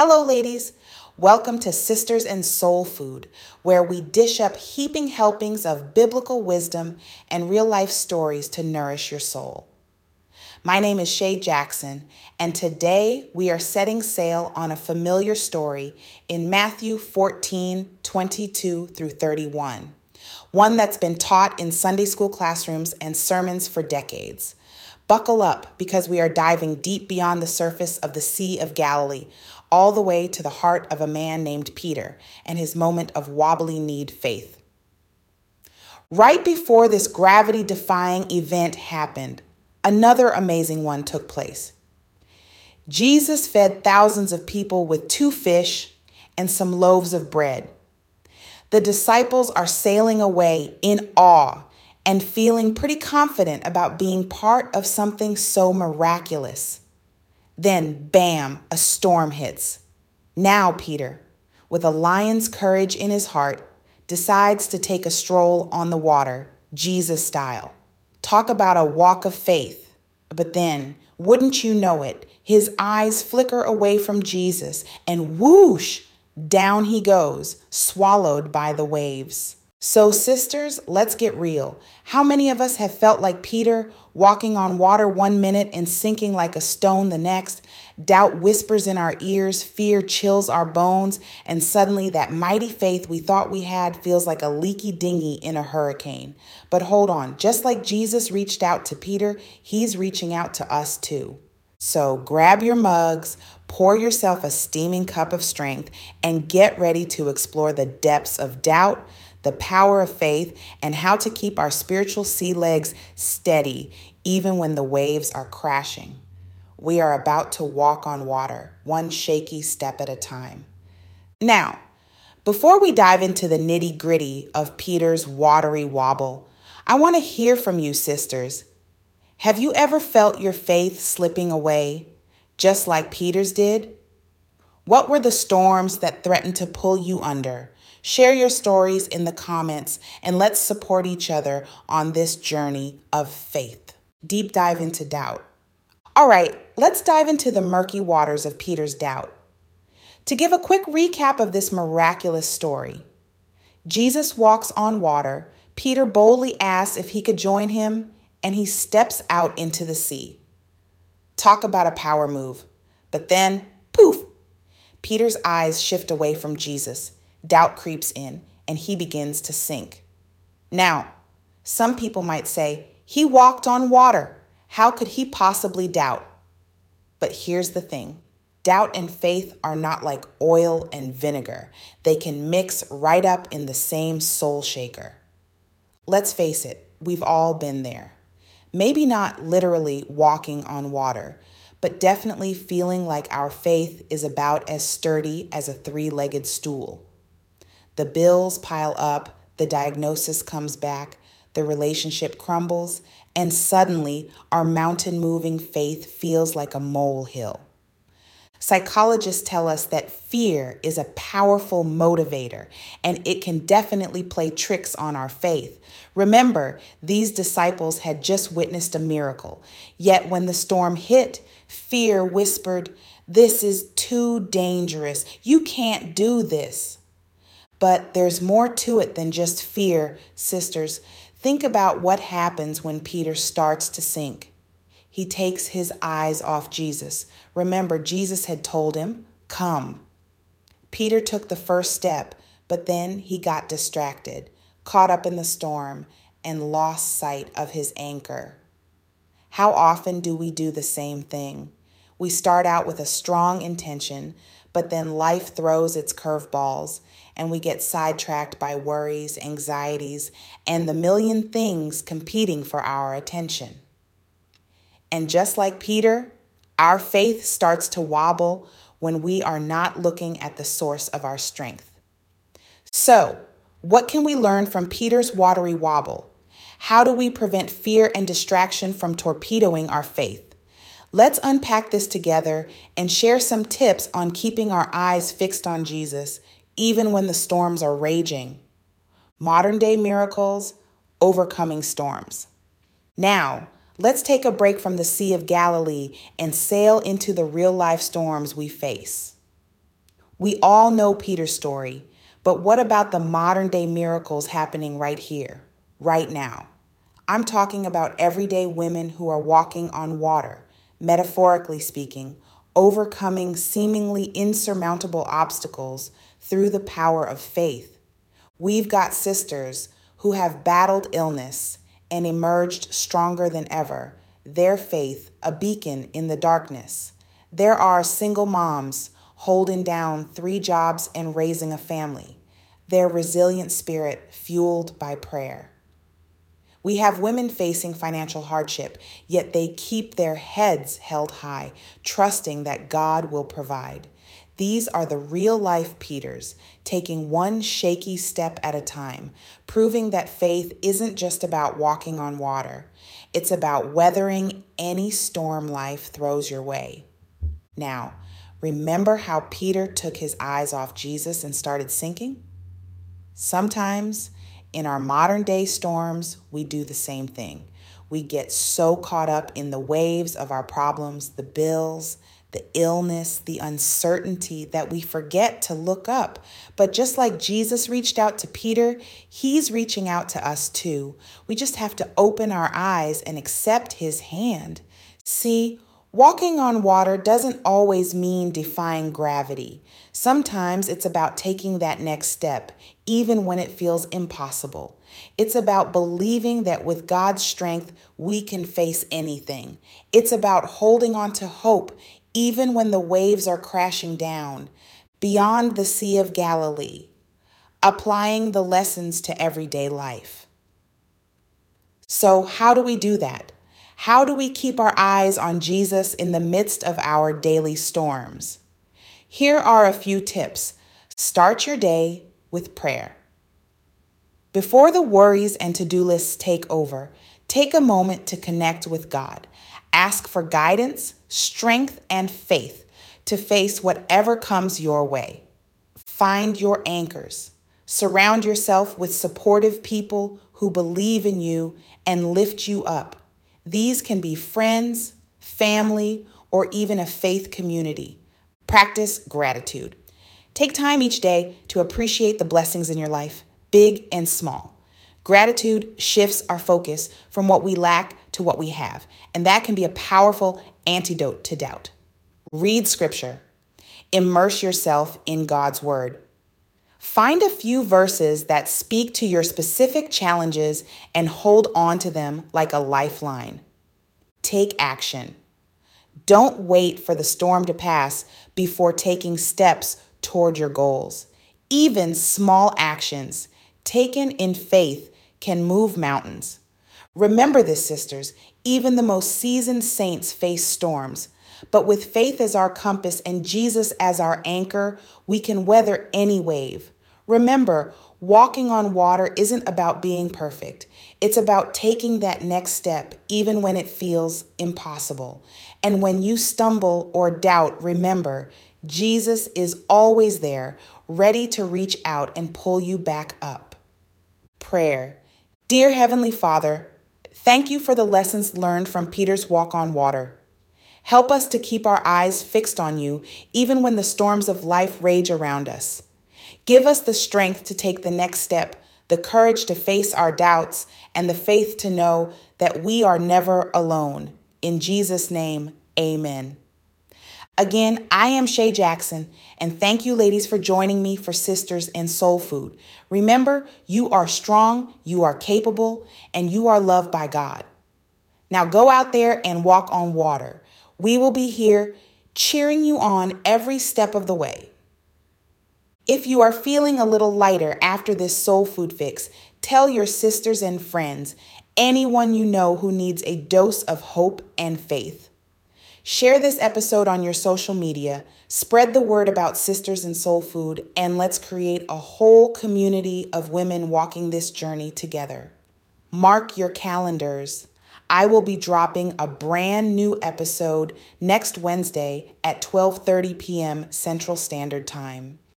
Hello, ladies. Welcome to Sisters in Soul Food, where we dish up heaping helpings of biblical wisdom and real life stories to nourish your soul. My name is Shay Jackson, and today we are setting sail on a familiar story in Matthew 14 22 through 31, one that's been taught in Sunday school classrooms and sermons for decades. Buckle up because we are diving deep beyond the surface of the Sea of Galilee, all the way to the heart of a man named Peter and his moment of wobbly kneed faith. Right before this gravity defying event happened, another amazing one took place. Jesus fed thousands of people with two fish and some loaves of bread. The disciples are sailing away in awe and feeling pretty confident about being part of something so miraculous. Then, bam, a storm hits. Now, Peter, with a lion's courage in his heart, decides to take a stroll on the water, Jesus style. Talk about a walk of faith. But then, wouldn't you know it, his eyes flicker away from Jesus, and whoosh, down he goes, swallowed by the waves. So, sisters, let's get real. How many of us have felt like Peter, walking on water one minute and sinking like a stone the next? Doubt whispers in our ears, fear chills our bones, and suddenly that mighty faith we thought we had feels like a leaky dinghy in a hurricane. But hold on, just like Jesus reached out to Peter, he's reaching out to us too. So grab your mugs, pour yourself a steaming cup of strength, and get ready to explore the depths of doubt the power of faith, and how to keep our spiritual sea legs steady even when the waves are crashing. We are about to walk on water, one shaky step at a time. Now, before we dive into the nitty gritty of Peter's watery wobble, I want to hear from you, sisters. Have you ever felt your faith slipping away, just like Peter's did? What were the storms that threatened to pull you under? Share your stories in the comments and let's support each other on this journey of faith. Deep dive into doubt. All right, let's dive into the murky waters of Peter's doubt. To give a quick recap of this miraculous story, Jesus walks on water. Peter boldly asks if he could join him, and he steps out into the sea. Talk about a power move. But then, poof, Peter's eyes shift away from Jesus doubt creeps in and he begins to sink. Now, some people might say, he walked on water. How could he possibly doubt? But here's the thing doubt and faith are not like oil and vinegar, they can mix right up in the same soul shaker. Let's face it, we've all been there. Maybe not literally walking on water, but definitely feeling like our faith is about as sturdy as a three legged stool. The bills pile up, the diagnosis comes back, the relationship crumbles, and suddenly our mountain moving faith feels like a molehill. Psychologists tell us that fear is a powerful motivator and it can definitely play tricks on our faith. Remember, these disciples had just witnessed a miracle. Yet when the storm hit, fear whispered, This is too dangerous. You can't do this. But there's more to it than just fear, sisters. Think about what happens when Peter starts to sink. He takes his eyes off Jesus. Remember, Jesus had told him, Come. Peter took the first step, but then he got distracted, caught up in the storm, and lost sight of his anchor. How often do we do the same thing? We start out with a strong intention, but then life throws its curveballs and we get sidetracked by worries, anxieties, and the million things competing for our attention. And just like Peter, our faith starts to wobble when we are not looking at the source of our strength. So, what can we learn from Peter's watery wobble? How do we prevent fear and distraction from torpedoing our faith? Let's unpack this together and share some tips on keeping our eyes fixed on Jesus even when the storms are raging. Modern day miracles, overcoming storms. Now, let's take a break from the Sea of Galilee and sail into the real life storms we face. We all know Peter's story, but what about the modern day miracles happening right here, right now? I'm talking about everyday women who are walking on water, metaphorically speaking, overcoming seemingly insurmountable obstacles through the power of faith. We've got sisters who have battled illness and emerged stronger than ever, their faith a beacon in the darkness. There are single moms holding down three jobs and raising a family, their resilient spirit fueled by prayer. We have women facing financial hardship, yet they keep their heads held high, trusting that God will provide. These are the real life Peters, taking one shaky step at a time, proving that faith isn't just about walking on water, it's about weathering any storm life throws your way. Now, remember how Peter took his eyes off Jesus and started sinking? Sometimes in our modern day storms, we do the same thing. We get so caught up in the waves of our problems, the bills, the illness, the uncertainty that we forget to look up. But just like Jesus reached out to Peter, he's reaching out to us too. We just have to open our eyes and accept his hand. See, Walking on water doesn't always mean defying gravity. Sometimes it's about taking that next step, even when it feels impossible. It's about believing that with God's strength, we can face anything. It's about holding on to hope, even when the waves are crashing down, beyond the Sea of Galilee, applying the lessons to everyday life. So, how do we do that? How do we keep our eyes on Jesus in the midst of our daily storms? Here are a few tips. Start your day with prayer. Before the worries and to do lists take over, take a moment to connect with God. Ask for guidance, strength, and faith to face whatever comes your way. Find your anchors. Surround yourself with supportive people who believe in you and lift you up. These can be friends, family, or even a faith community. Practice gratitude. Take time each day to appreciate the blessings in your life, big and small. Gratitude shifts our focus from what we lack to what we have, and that can be a powerful antidote to doubt. Read scripture. Immerse yourself in God's word. Find a few verses that speak to your specific challenges and hold on to them like a lifeline. Take action. Don't wait for the storm to pass before taking steps toward your goals. Even small actions taken in faith can move mountains. Remember this, sisters, even the most seasoned saints face storms. But with faith as our compass and Jesus as our anchor, we can weather any wave. Remember, walking on water isn't about being perfect. It's about taking that next step, even when it feels impossible. And when you stumble or doubt, remember, Jesus is always there, ready to reach out and pull you back up. Prayer. Dear Heavenly Father, thank you for the lessons learned from Peter's walk on water. Help us to keep our eyes fixed on you, even when the storms of life rage around us. Give us the strength to take the next step, the courage to face our doubts, and the faith to know that we are never alone. In Jesus' name, amen. Again, I am Shay Jackson, and thank you, ladies, for joining me for Sisters in Soul Food. Remember, you are strong, you are capable, and you are loved by God. Now go out there and walk on water. We will be here cheering you on every step of the way. If you are feeling a little lighter after this soul food fix, tell your sisters and friends, anyone you know who needs a dose of hope and faith. Share this episode on your social media, spread the word about Sisters in Soul Food, and let's create a whole community of women walking this journey together. Mark your calendars. I will be dropping a brand new episode next Wednesday at 12:30 p.m. Central Standard Time.